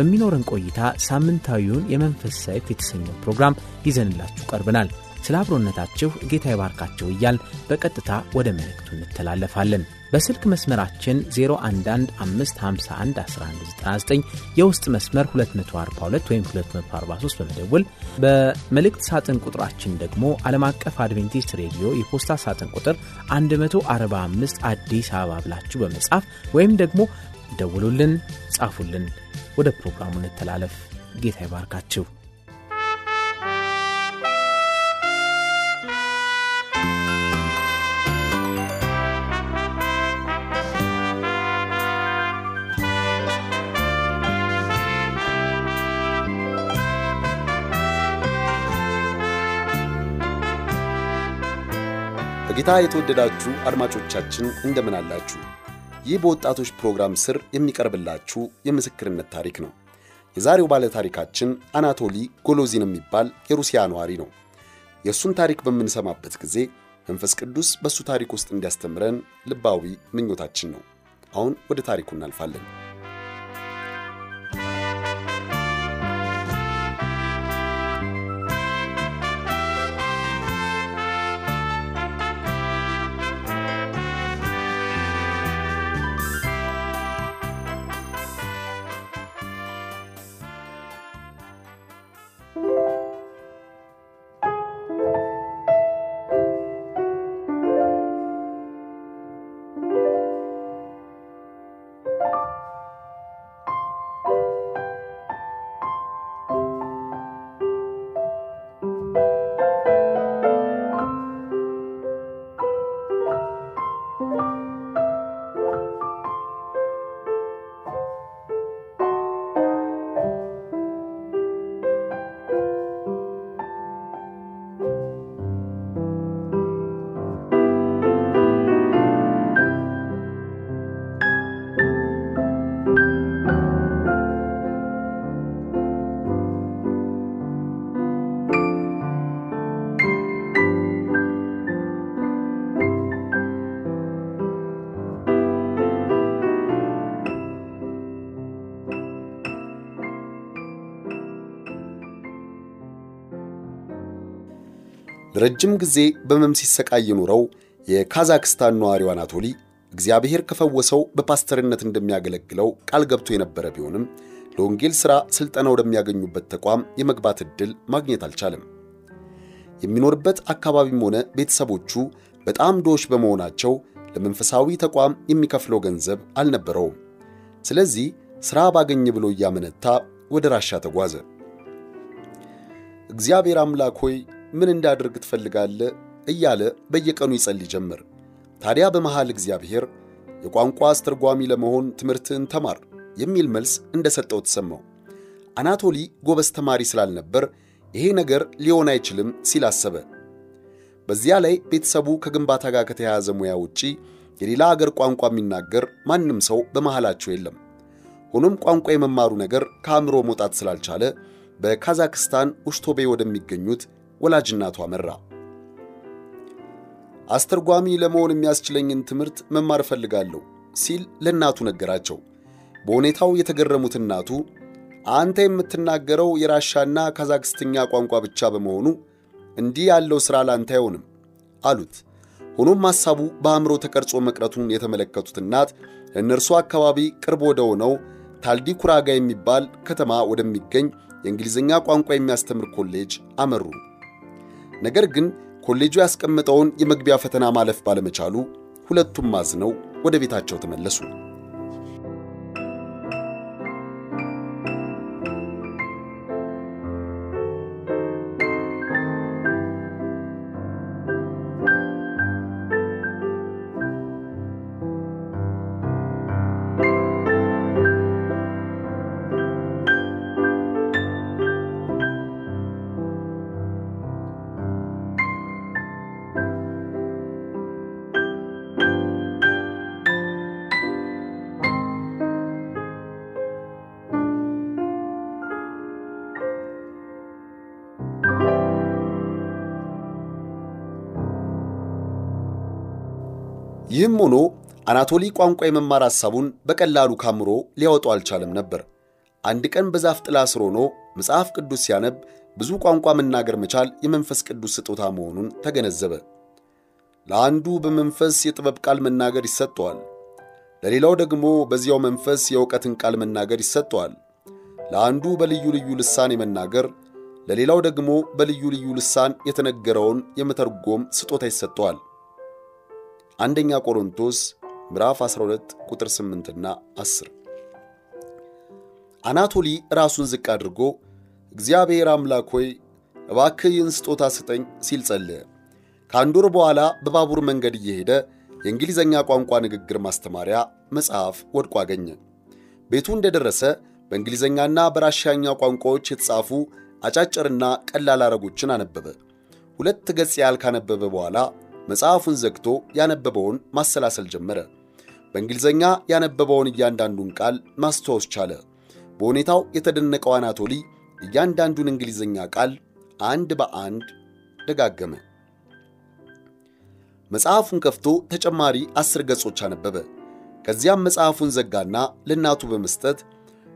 በሚኖረን ቆይታ ሳምንታዊውን የመንፈስ ሰይፍ የተሰኘው ፕሮግራም ይዘንላችሁ ቀርበናል። ስለ አብሮነታችሁ ጌታ ይባርካችሁ እያል በቀጥታ ወደ መልእክቱ እንተላለፋለን። በስልክ መስመራችን 0115511199 የውስጥ መስመር 242 ወይም 243 በመደወል በመልእክት ሳጥን ቁጥራችን ደግሞ ዓለም አቀፍ አድቬንቲስት ሬዲዮ የፖስታ ሳጥን ቁጥር 145 አዲስ አበባ ብላችሁ በመጻፍ ወይም ደግሞ ደውሉልን፣ ጻፉልን። ወደ ፕሮግራሙ እንተላለፍ። ጌታ ይባርካችሁ። በጌታ የተወደዳችሁ አድማጮቻችን እንደምን አላችሁ? ይህ በወጣቶች ፕሮግራም ስር የሚቀርብላችሁ የምስክርነት ታሪክ ነው። የዛሬው ባለ ታሪካችን አናቶሊ ጎሎዚን የሚባል የሩሲያ ነዋሪ ነው። የእሱን ታሪክ በምንሰማበት ጊዜ መንፈስ ቅዱስ በእሱ ታሪክ ውስጥ እንዲያስተምረን ልባዊ ምኞታችን ነው። አሁን ወደ ታሪኩ እናልፋለን። ለረጅም ጊዜ በሕመም ሲሰቃይ የኖረው የካዛክስታን ነዋሪው አናቶሊ እግዚአብሔር ከፈወሰው በፓስተርነት እንደሚያገለግለው ቃል ገብቶ የነበረ ቢሆንም ለወንጌል ሥራ ሥልጠና ወደሚያገኙበት ተቋም የመግባት ዕድል ማግኘት አልቻለም። የሚኖርበት አካባቢም ሆነ ቤተሰቦቹ በጣም ድሆች በመሆናቸው ለመንፈሳዊ ተቋም የሚከፍለው ገንዘብ አልነበረውም። ስለዚህ ሥራ ባገኝ ብሎ እያመነታ ወደ ራሻ ተጓዘ። እግዚአብሔር አምላክ ሆይ ምን እንዳድርግ ትፈልጋለህ? እያለ በየቀኑ ይጸልይ ጀመር። ታዲያ በመሃል እግዚአብሔር የቋንቋ አስተርጓሚ ለመሆን ትምህርትህን ተማር የሚል መልስ እንደሰጠው ተሰማው። አናቶሊ ጎበዝ ተማሪ ስላልነበር ይሄ ነገር ሊሆን አይችልም ሲል አሰበ። በዚያ ላይ ቤተሰቡ ከግንባታ ጋር ከተያያዘ ሙያ ውጪ የሌላ አገር ቋንቋ የሚናገር ማንም ሰው በመሃላቸው የለም። ሆኖም ቋንቋ የመማሩ ነገር ከአእምሮ መውጣት ስላልቻለ በካዛክስታን ኡሽቶቤ ወደሚገኙት ወላጅናቱ አመራ። አስተርጓሚ ለመሆን የሚያስችለኝን ትምህርት መማር እፈልጋለሁ ሲል ለእናቱ ነገራቸው። በሁኔታው የተገረሙት እናቱ አንተ የምትናገረው የራሻና ካዛክስትኛ ቋንቋ ብቻ በመሆኑ እንዲህ ያለው ሥራ ላንተ አይሆንም አሉት። ሆኖም ሐሳቡ በአእምሮ ተቀርጾ መቅረቱን የተመለከቱት እናት ለእነርሱ አካባቢ ቅርብ ወደ ሆነው ታልዲኩራጋ የሚባል ከተማ ወደሚገኝ የእንግሊዝኛ ቋንቋ የሚያስተምር ኮሌጅ አመሩ። ነገር ግን ኮሌጁ ያስቀመጠውን የመግቢያ ፈተና ማለፍ ባለመቻሉ ሁለቱም አዝነው ወደ ቤታቸው ተመለሱ። ይህም ሆኖ አናቶሊ ቋንቋ የመማር ሐሳቡን በቀላሉ ካምሮ ሊያወጣው አልቻለም ነበር። አንድ ቀን በዛፍ ጥላ ስር ሆኖ መጽሐፍ ቅዱስ ሲያነብ ብዙ ቋንቋ መናገር መቻል የመንፈስ ቅዱስ ስጦታ መሆኑን ተገነዘበ። ለአንዱ በመንፈስ የጥበብ ቃል መናገር ይሰጠዋል፣ ለሌላው ደግሞ በዚያው መንፈስ የእውቀትን ቃል መናገር ይሰጠዋል። ለአንዱ በልዩ ልዩ ልሳን የመናገር ለሌላው ደግሞ በልዩ ልዩ ልሳን የተነገረውን የመተርጎም ስጦታ ይሰጠዋል። አንደኛ ቆሮንቶስ ምዕራፍ 12 ቁጥር 8 እና 10። አናቶሊ ራሱን ዝቅ አድርጎ እግዚአብሔር አምላክ ሆይ እባክህ ይህን ስጦታ ስጠኝ ሲል ጸለየ። ከአንድ ወር በኋላ በባቡር መንገድ እየሄደ የእንግሊዝኛ ቋንቋ ንግግር ማስተማሪያ መጽሐፍ ወድቆ አገኘ። ቤቱ እንደደረሰ በእንግሊዝኛና በራሽያኛ ቋንቋዎች የተጻፉ አጫጭርና ቀላል አረጎችን አነበበ። ሁለት ገጽ ያህል ካነበበ በኋላ መጽሐፉን ዘግቶ ያነበበውን ማሰላሰል ጀመረ። በእንግሊዝኛ ያነበበውን እያንዳንዱን ቃል ማስታወስ ቻለ። በሁኔታው የተደነቀው አናቶሊ እያንዳንዱን እንግሊዝኛ ቃል አንድ በአንድ ደጋገመ። መጽሐፉን ከፍቶ ተጨማሪ አስር ገጾች አነበበ። ከዚያም መጽሐፉን ዘጋና ለእናቱ በመስጠት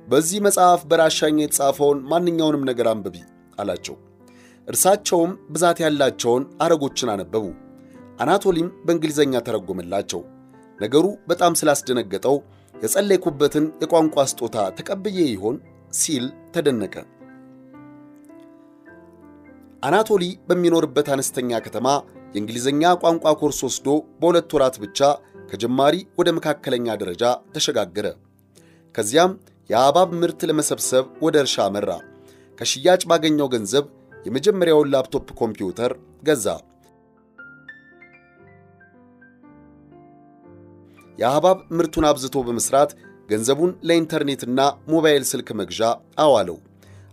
በዚህ መጽሐፍ በራሻኛ የተጻፈውን ማንኛውንም ነገር አንብቢ አላቸው። እርሳቸውም ብዛት ያላቸውን አረጎችን አነበቡ። አናቶሊም በእንግሊዝኛ ተረጎመላቸው። ነገሩ በጣም ስላስደነገጠው የጸለይኩበትን የቋንቋ ስጦታ ተቀብዬ ይሆን ሲል ተደነቀ። አናቶሊ በሚኖርበት አነስተኛ ከተማ የእንግሊዝኛ ቋንቋ ኮርስ ወስዶ በሁለት ወራት ብቻ ከጀማሪ ወደ መካከለኛ ደረጃ ተሸጋገረ። ከዚያም የአበባ ምርት ለመሰብሰብ ወደ እርሻ አመራ። ከሽያጭ ባገኘው ገንዘብ የመጀመሪያውን ላፕቶፕ ኮምፒውተር ገዛ። የአበባ ምርቱን አብዝቶ በመስራት ገንዘቡን ለኢንተርኔትና ሞባይል ስልክ መግዣ አዋለው።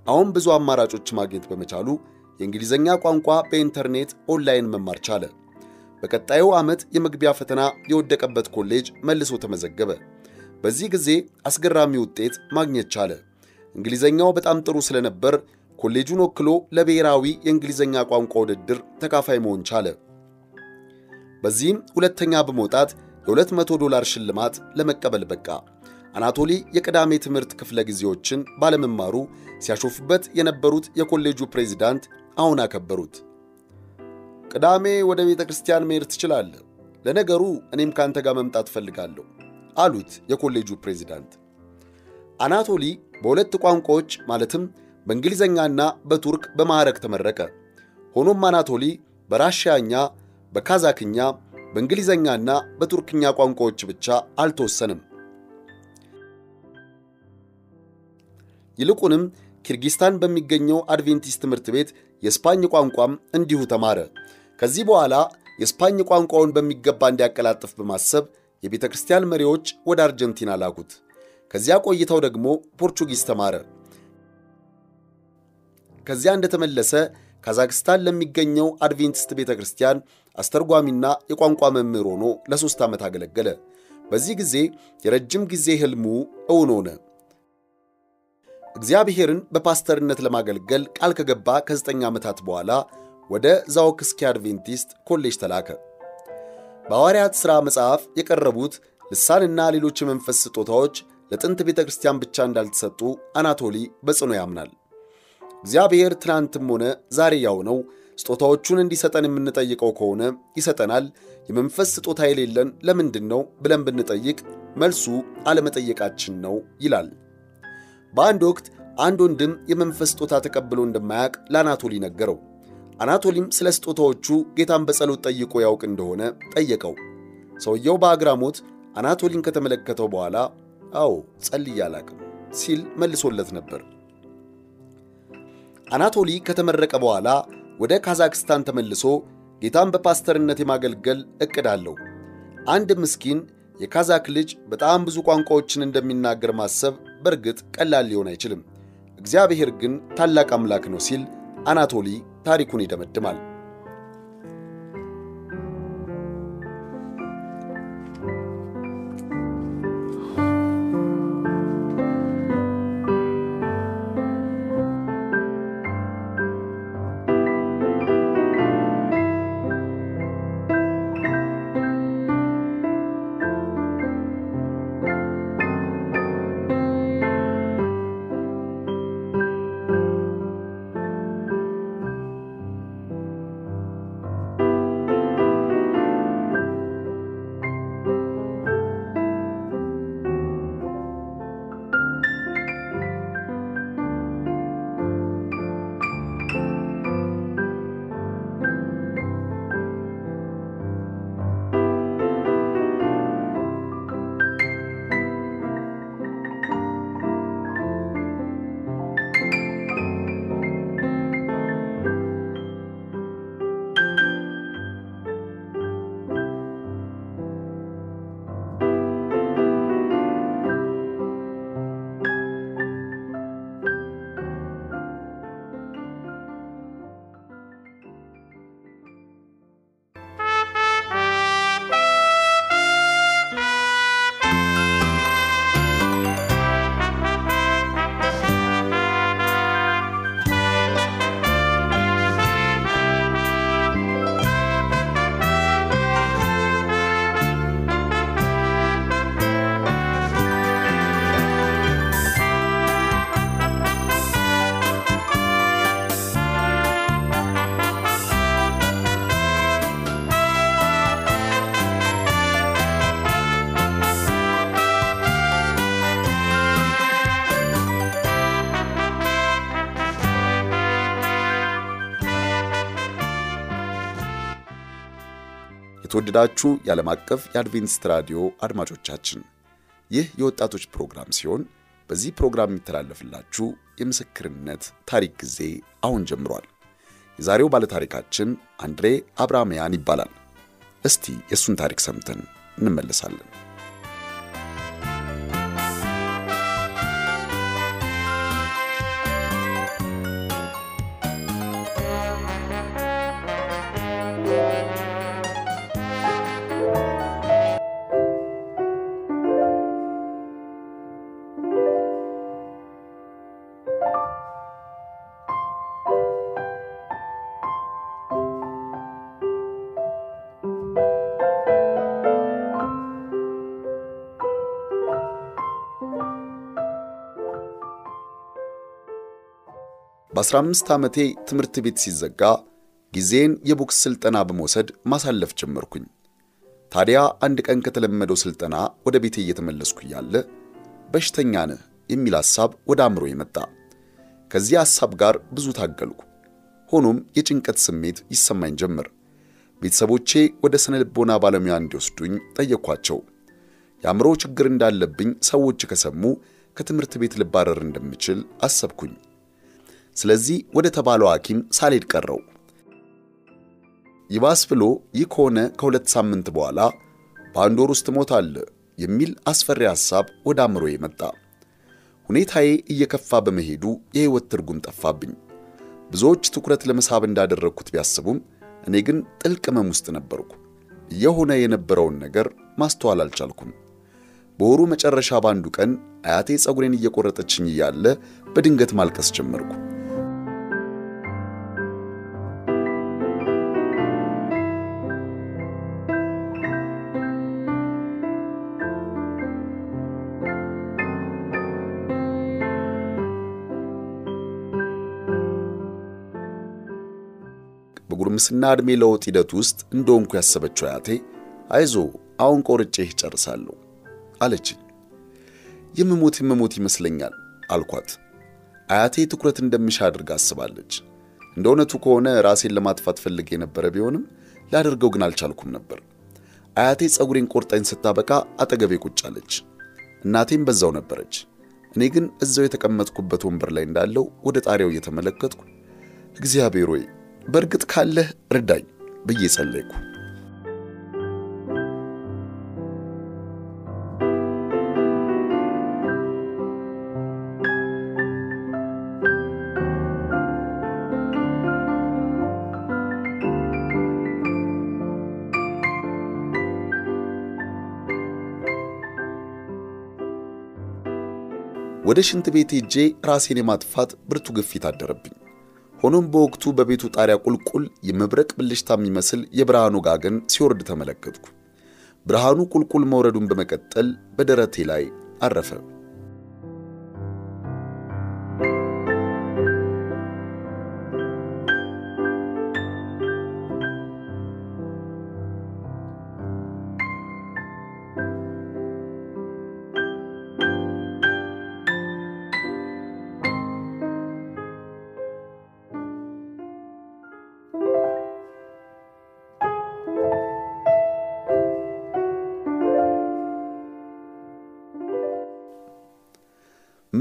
አሁን ብዙ አማራጮች ማግኘት በመቻሉ የእንግሊዝኛ ቋንቋ በኢንተርኔት ኦንላይን መማር ቻለ። በቀጣዩ ዓመት የመግቢያ ፈተና የወደቀበት ኮሌጅ መልሶ ተመዘገበ። በዚህ ጊዜ አስገራሚ ውጤት ማግኘት ቻለ። እንግሊዝኛው በጣም ጥሩ ስለነበር ኮሌጁን ወክሎ ለብሔራዊ የእንግሊዝኛ ቋንቋ ውድድር ተካፋይ መሆን ቻለ። በዚህም ሁለተኛ በመውጣት የ200 ዶላር ሽልማት ለመቀበል በቃ። አናቶሊ የቅዳሜ ትምህርት ክፍለ ጊዜዎችን ባለመማሩ ሲያሾፉበት የነበሩት የኮሌጁ ፕሬዚዳንት አሁን አከበሩት። ቅዳሜ ወደ ቤተ ክርስቲያን መሄድ ትችላለህ፣ ለነገሩ እኔም ካንተ ጋር መምጣት እፈልጋለሁ አሉት የኮሌጁ ፕሬዚዳንት። አናቶሊ በሁለት ቋንቋዎች ማለትም በእንግሊዝኛና በቱርክ በማዕረግ ተመረቀ። ሆኖም አናቶሊ በራሽያኛ፣ በካዛክኛ፣ በእንግሊዝኛና በቱርክኛ ቋንቋዎች ብቻ አልተወሰንም። ይልቁንም ኪርጊስታን በሚገኘው አድቬንቲስት ትምህርት ቤት የስፓኝ ቋንቋም እንዲሁ ተማረ። ከዚህ በኋላ የስፓኝ ቋንቋውን በሚገባ እንዲያቀላጥፍ በማሰብ የቤተ ክርስቲያን መሪዎች ወደ አርጀንቲና ላኩት። ከዚያ ቆይተው ደግሞ ፖርቹጊዝ ተማረ። ከዚያ እንደተመለሰ ካዛክስታን ለሚገኘው አድቬንቲስት ቤተ ክርስቲያን አስተርጓሚና የቋንቋ መምህር ሆኖ ለሦስት ዓመት አገለገለ። በዚህ ጊዜ የረጅም ጊዜ ሕልሙ እውን ሆነ። እግዚአብሔርን በፓስተርነት ለማገልገል ቃል ከገባ ከዘጠኝ ዓመታት በኋላ ወደ ዛዎክስኪ አድቬንቲስት ኮሌጅ ተላከ። በሐዋርያት ሥራ መጽሐፍ የቀረቡት ልሳንና ሌሎች የመንፈስ ስጦታዎች ለጥንት ቤተ ክርስቲያን ብቻ እንዳልተሰጡ አናቶሊ በጽኑ ያምናል። እግዚአብሔር ትናንትም ሆነ ዛሬ ያው ነው። ስጦታዎቹን እንዲሰጠን የምንጠይቀው ከሆነ ይሰጠናል። የመንፈስ ስጦታ የሌለን ለምንድን ነው ብለን ብንጠይቅ መልሱ አለመጠየቃችን ነው ይላል። በአንድ ወቅት አንድ ወንድም የመንፈስ ስጦታ ተቀብሎ እንደማያውቅ ለአናቶሊ ነገረው። አናቶሊም ስለ ስጦታዎቹ ጌታን በጸሎት ጠይቆ ያውቅ እንደሆነ ጠየቀው። ሰውየው በአግራሞት አናቶሊን ከተመለከተው በኋላ አዎ ጸልዬ አላቅም ሲል መልሶለት ነበር። አናቶሊ ከተመረቀ በኋላ ወደ ካዛክስታን ተመልሶ ጌታን በፓስተርነት የማገልገል ዕቅድ አለው። አንድ ምስኪን የካዛክ ልጅ በጣም ብዙ ቋንቋዎችን እንደሚናገር ማሰብ በእርግጥ ቀላል ሊሆን አይችልም። እግዚአብሔር ግን ታላቅ አምላክ ነው ሲል አናቶሊ ታሪኩን ይደመድማል። የተወደዳችሁ የዓለም አቀፍ የአድቬንቲስት ራዲዮ አድማጮቻችን ይህ የወጣቶች ፕሮግራም ሲሆን በዚህ ፕሮግራም የሚተላለፍላችሁ የምስክርነት ታሪክ ጊዜ አሁን ጀምሯል። የዛሬው ባለታሪካችን አንድሬ አብራሚያን ይባላል። እስቲ የእሱን ታሪክ ሰምተን እንመለሳለን። በ15 ዓመቴ ትምህርት ቤት ሲዘጋ ጊዜን የቦክስ ሥልጠና በመውሰድ ማሳለፍ ጀመርኩኝ። ታዲያ አንድ ቀን ከተለመደው ሥልጠና ወደ ቤቴ እየተመለስኩ እያለ በሽተኛ ነህ የሚል ሐሳብ ወደ አእምሮ የመጣ። ከዚህ ሐሳብ ጋር ብዙ ታገልኩ። ሆኖም የጭንቀት ስሜት ይሰማኝ ጀመር። ቤተሰቦቼ ወደ ስነ ልቦና ባለሙያ እንዲወስዱኝ ጠየቅኳቸው። የአእምሮ ችግር እንዳለብኝ ሰዎች ከሰሙ ከትምህርት ቤት ልባረር እንደምችል አሰብኩኝ። ስለዚህ ወደ ተባለው ሐኪም ሳልሄድ ቀረው። ይባስ ብሎ ይህ ከሆነ ከሁለት ሳምንት በኋላ በአንድ ወር ውስጥ እሞታለሁ የሚል አስፈሪ ሐሳብ ወደ አእምሮዬ መጣ። ሁኔታዬ እየከፋ በመሄዱ የሕይወት ትርጉም ጠፋብኝ። ብዙዎች ትኩረት ለመሳብ እንዳደረግኩት ቢያስቡም እኔ ግን ጥልቅ ሕመም ውስጥ ነበርኩ። እየሆነ የነበረውን ነገር ማስተዋል አልቻልኩም። በወሩ መጨረሻ በአንዱ ቀን አያቴ ፀጉሬን እየቆረጠችኝ እያለ በድንገት ማልቀስ ጀመርኩ። በጉርምስና ዕድሜ ለውጥ ሂደት ውስጥ እንደሆንኩ ያሰበችው አያቴ አይዞ አሁን ቆርጬ ጨርሳለሁ አለችኝ። የምሞት የምሞት ይመስለኛል አልኳት። አያቴ ትኩረት እንደምሻ አድርጋ አስባለች። እንደ እውነቱ ከሆነ ራሴን ለማጥፋት ፈልጌ የነበረ ቢሆንም ላደርገው ግን አልቻልኩም ነበር። አያቴ ፀጉሬን ቆርጣኝ ስታበቃ አጠገቤ ቁጭ አለች። እናቴም በዛው ነበረች። እኔ ግን እዛው የተቀመጥኩበት ወንበር ላይ እንዳለው ወደ ጣሪያው እየተመለከትኩ እግዚአብሔር ሆይ በእርግጥ ካለህ እርዳኝ ብዬ ጸለይኩ። ወደ ሽንት ቤት ሄጄ ራሴን የማጥፋት ብርቱ ግፊት አደረብኝ። ሆኖም በወቅቱ በቤቱ ጣሪያ ቁልቁል የመብረቅ ብልሽታ የሚመስል የብርሃኑ ጋገን ሲወርድ ተመለከትኩ። ብርሃኑ ቁልቁል መውረዱን በመቀጠል በደረቴ ላይ አረፈ።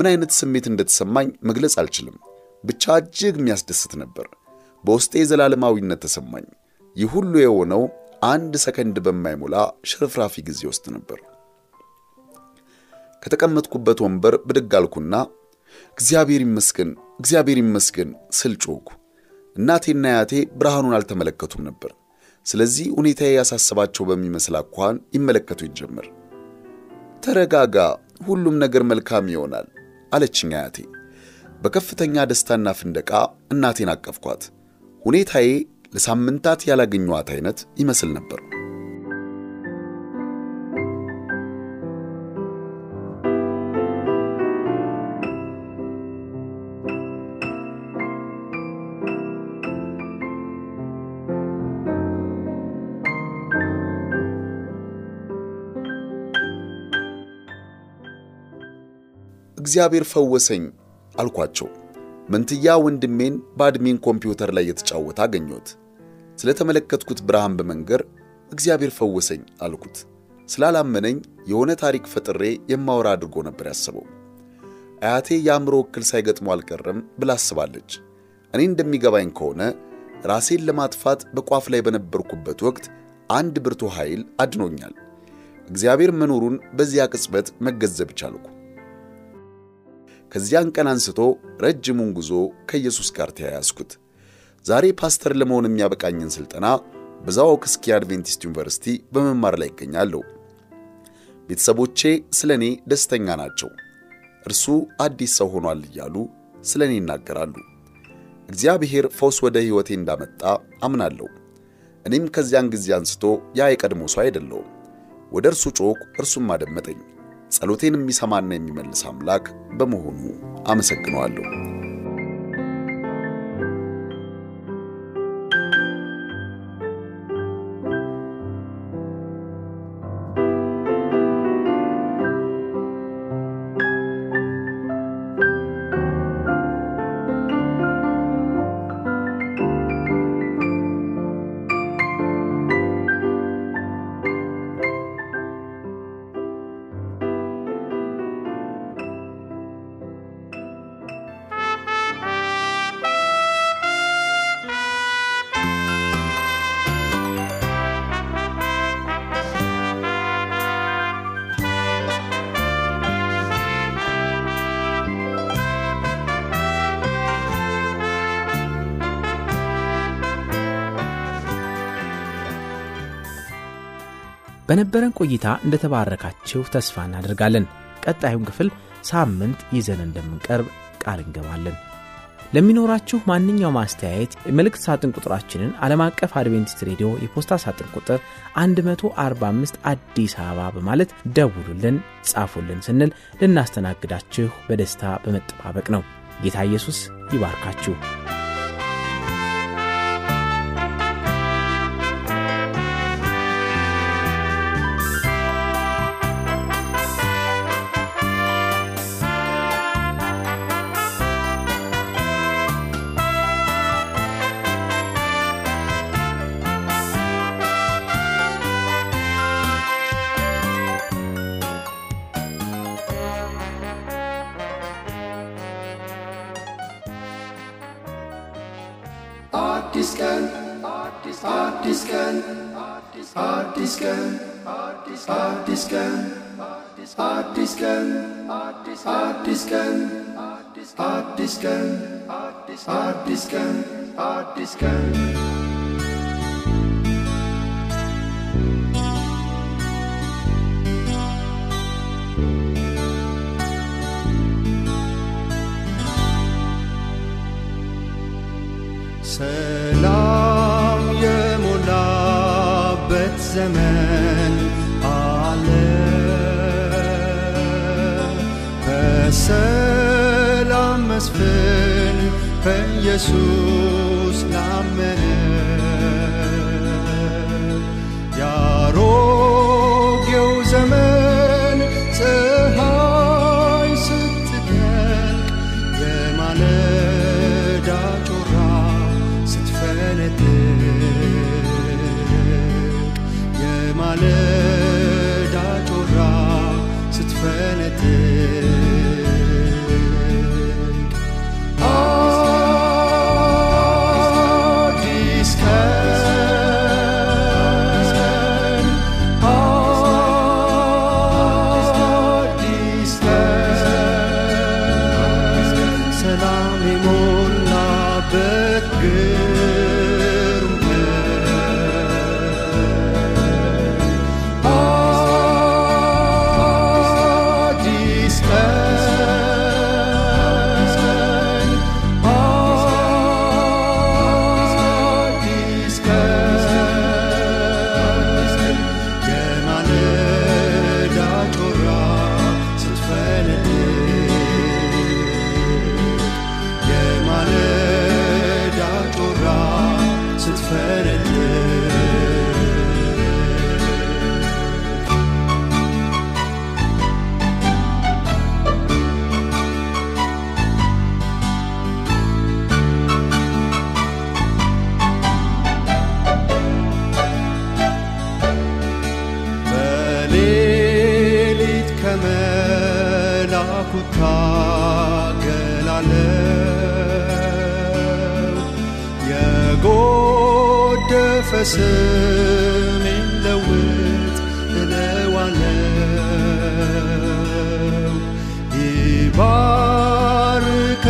ምን አይነት ስሜት እንደተሰማኝ መግለጽ አልችልም። ብቻ እጅግ የሚያስደስት ነበር። በውስጤ የዘላለማዊነት ተሰማኝ። ይህ ሁሉ የሆነው አንድ ሰከንድ በማይሞላ ሽርፍራፊ ጊዜ ውስጥ ነበር። ከተቀመጥኩበት ወንበር ብድግ አልኩና እግዚአብሔር ይመስገን፣ እግዚአብሔር ይመስገን ስል ጮኩ። እናቴና አያቴ ብርሃኑን አልተመለከቱም ነበር። ስለዚህ ሁኔታዬ ያሳሰባቸው በሚመስል አኳኋን ይመለከቱኝ ጀመር። ተረጋጋ፣ ሁሉም ነገር መልካም ይሆናል አለችኝ አያቴ። በከፍተኛ ደስታና ፍንደቃ እናቴን አቀፍኳት። ሁኔታዬ ለሳምንታት ያላገኘኋት አይነት ይመስል ነበር። እግዚአብሔር ፈወሰኝ አልኳቸው። መንትያ ወንድሜን በአድሜን ኮምፒውተር ላይ የተጫወተ አገኘሁት። ስለተመለከትኩት ብርሃን በመንገር እግዚአብሔር ፈወሰኝ አልኩት። ስላላመነኝ የሆነ ታሪክ ፈጥሬ የማወራ አድርጎ ነበር ያሰበው። አያቴ የአእምሮ እክል ሳይገጥሙ አልቀረም ብላ አስባለች። እኔ እንደሚገባኝ ከሆነ ራሴን ለማጥፋት በቋፍ ላይ በነበርኩበት ወቅት አንድ ብርቱ ኃይል አድኖኛል። እግዚአብሔር መኖሩን በዚያ ቅጽበት መገንዘብ ቻልኩ። ከዚያን ቀን አንስቶ ረጅሙን ጉዞ ከኢየሱስ ጋር ተያያዝኩት። ዛሬ ፓስተር ለመሆን የሚያበቃኝን ሥልጠና በዛው ክስኪ አድቬንቲስት ዩኒቨርሲቲ በመማር ላይ ይገኛለሁ። ቤተሰቦቼ ስለ እኔ ደስተኛ ናቸው። እርሱ አዲስ ሰው ሆኗል እያሉ ስለ እኔ ይናገራሉ። እግዚአብሔር ፈውስ ወደ ሕይወቴ እንዳመጣ አምናለሁ። እኔም ከዚያን ጊዜ አንስቶ ያ የቀድሞ ሰው አይደለሁም። ወደ እርሱ ጮክ፣ እርሱም አደመጠኝ። ጸሎቴን የሚሰማና የሚመልስ አምላክ በመሆኑ አመሰግነዋለሁ። በነበረን ቆይታ እንደተባረካችሁ ተስፋ እናደርጋለን። ቀጣዩን ክፍል ሳምንት ይዘን እንደምንቀርብ ቃል እንገባለን። ለሚኖራችሁ ማንኛውም አስተያየት የመልእክት ሳጥን ቁጥራችንን ዓለም አቀፍ አድቬንቲስት ሬዲዮ የፖስታ ሳጥን ቁጥር 145 አዲስ አበባ በማለት ደውሉልን፣ ጻፉልን ስንል ልናስተናግዳችሁ በደስታ በመጠባበቅ ነው። ጌታ ኢየሱስ ይባርካችሁ። አዲስ ቀን አዲስ ቀን አዲስ ቀን አዲስ ቀን አዲስ ቀን አዲስ ቀን አዲስ ቀን አዲስ ቀን አዲስ ቀን ሰላም Jesús. Barcăial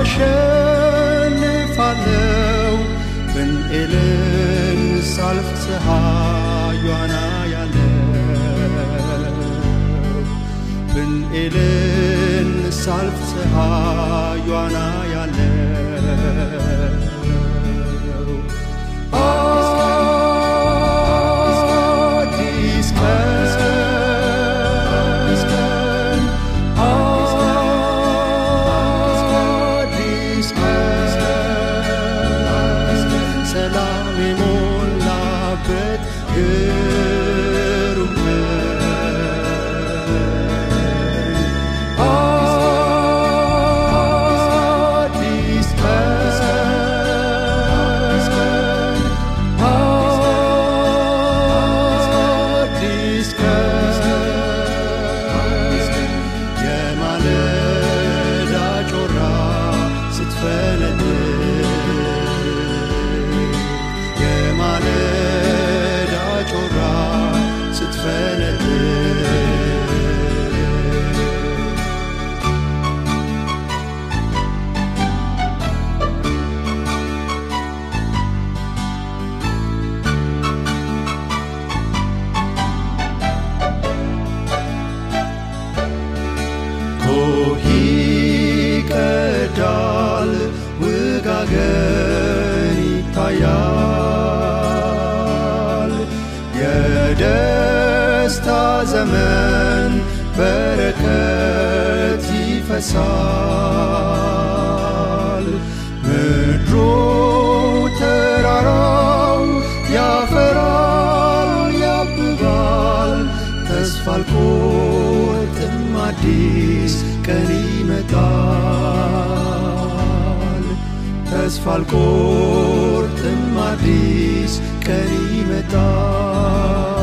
așen faleu În elen salvță haioana În elen salvță haioana ይፈሳል ምድሩ ተራራው ያፈራል ያብባል። ተስፋ አልቆርጥም አዲስ ቀን ይመጣል። ተስፋ አልቆርጥም አዲስ ቀን ይመጣል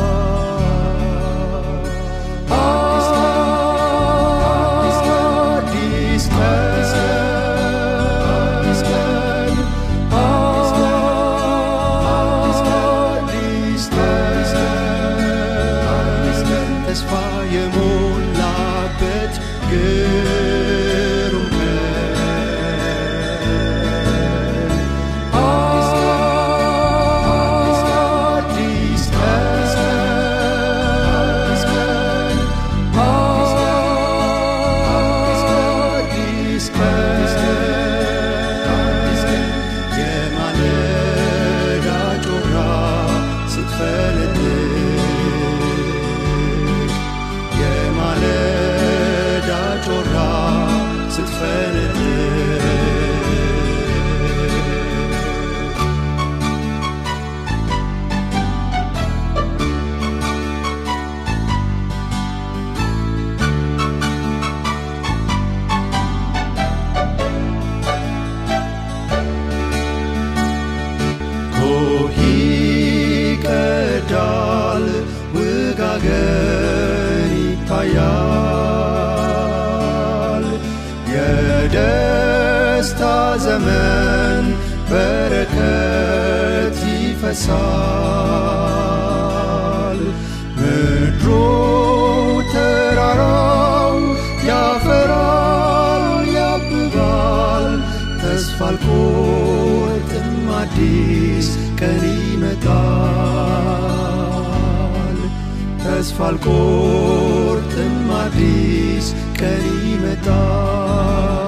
ዘመን በረከት ይፈሳል ምድሩ ተራራው ያፈራል ያብባል ተስፋ አልቆርጥም አዲስ ቀን ይመጣል ተስፋ አልቆርጥም አዲስ ቀን ይመጣል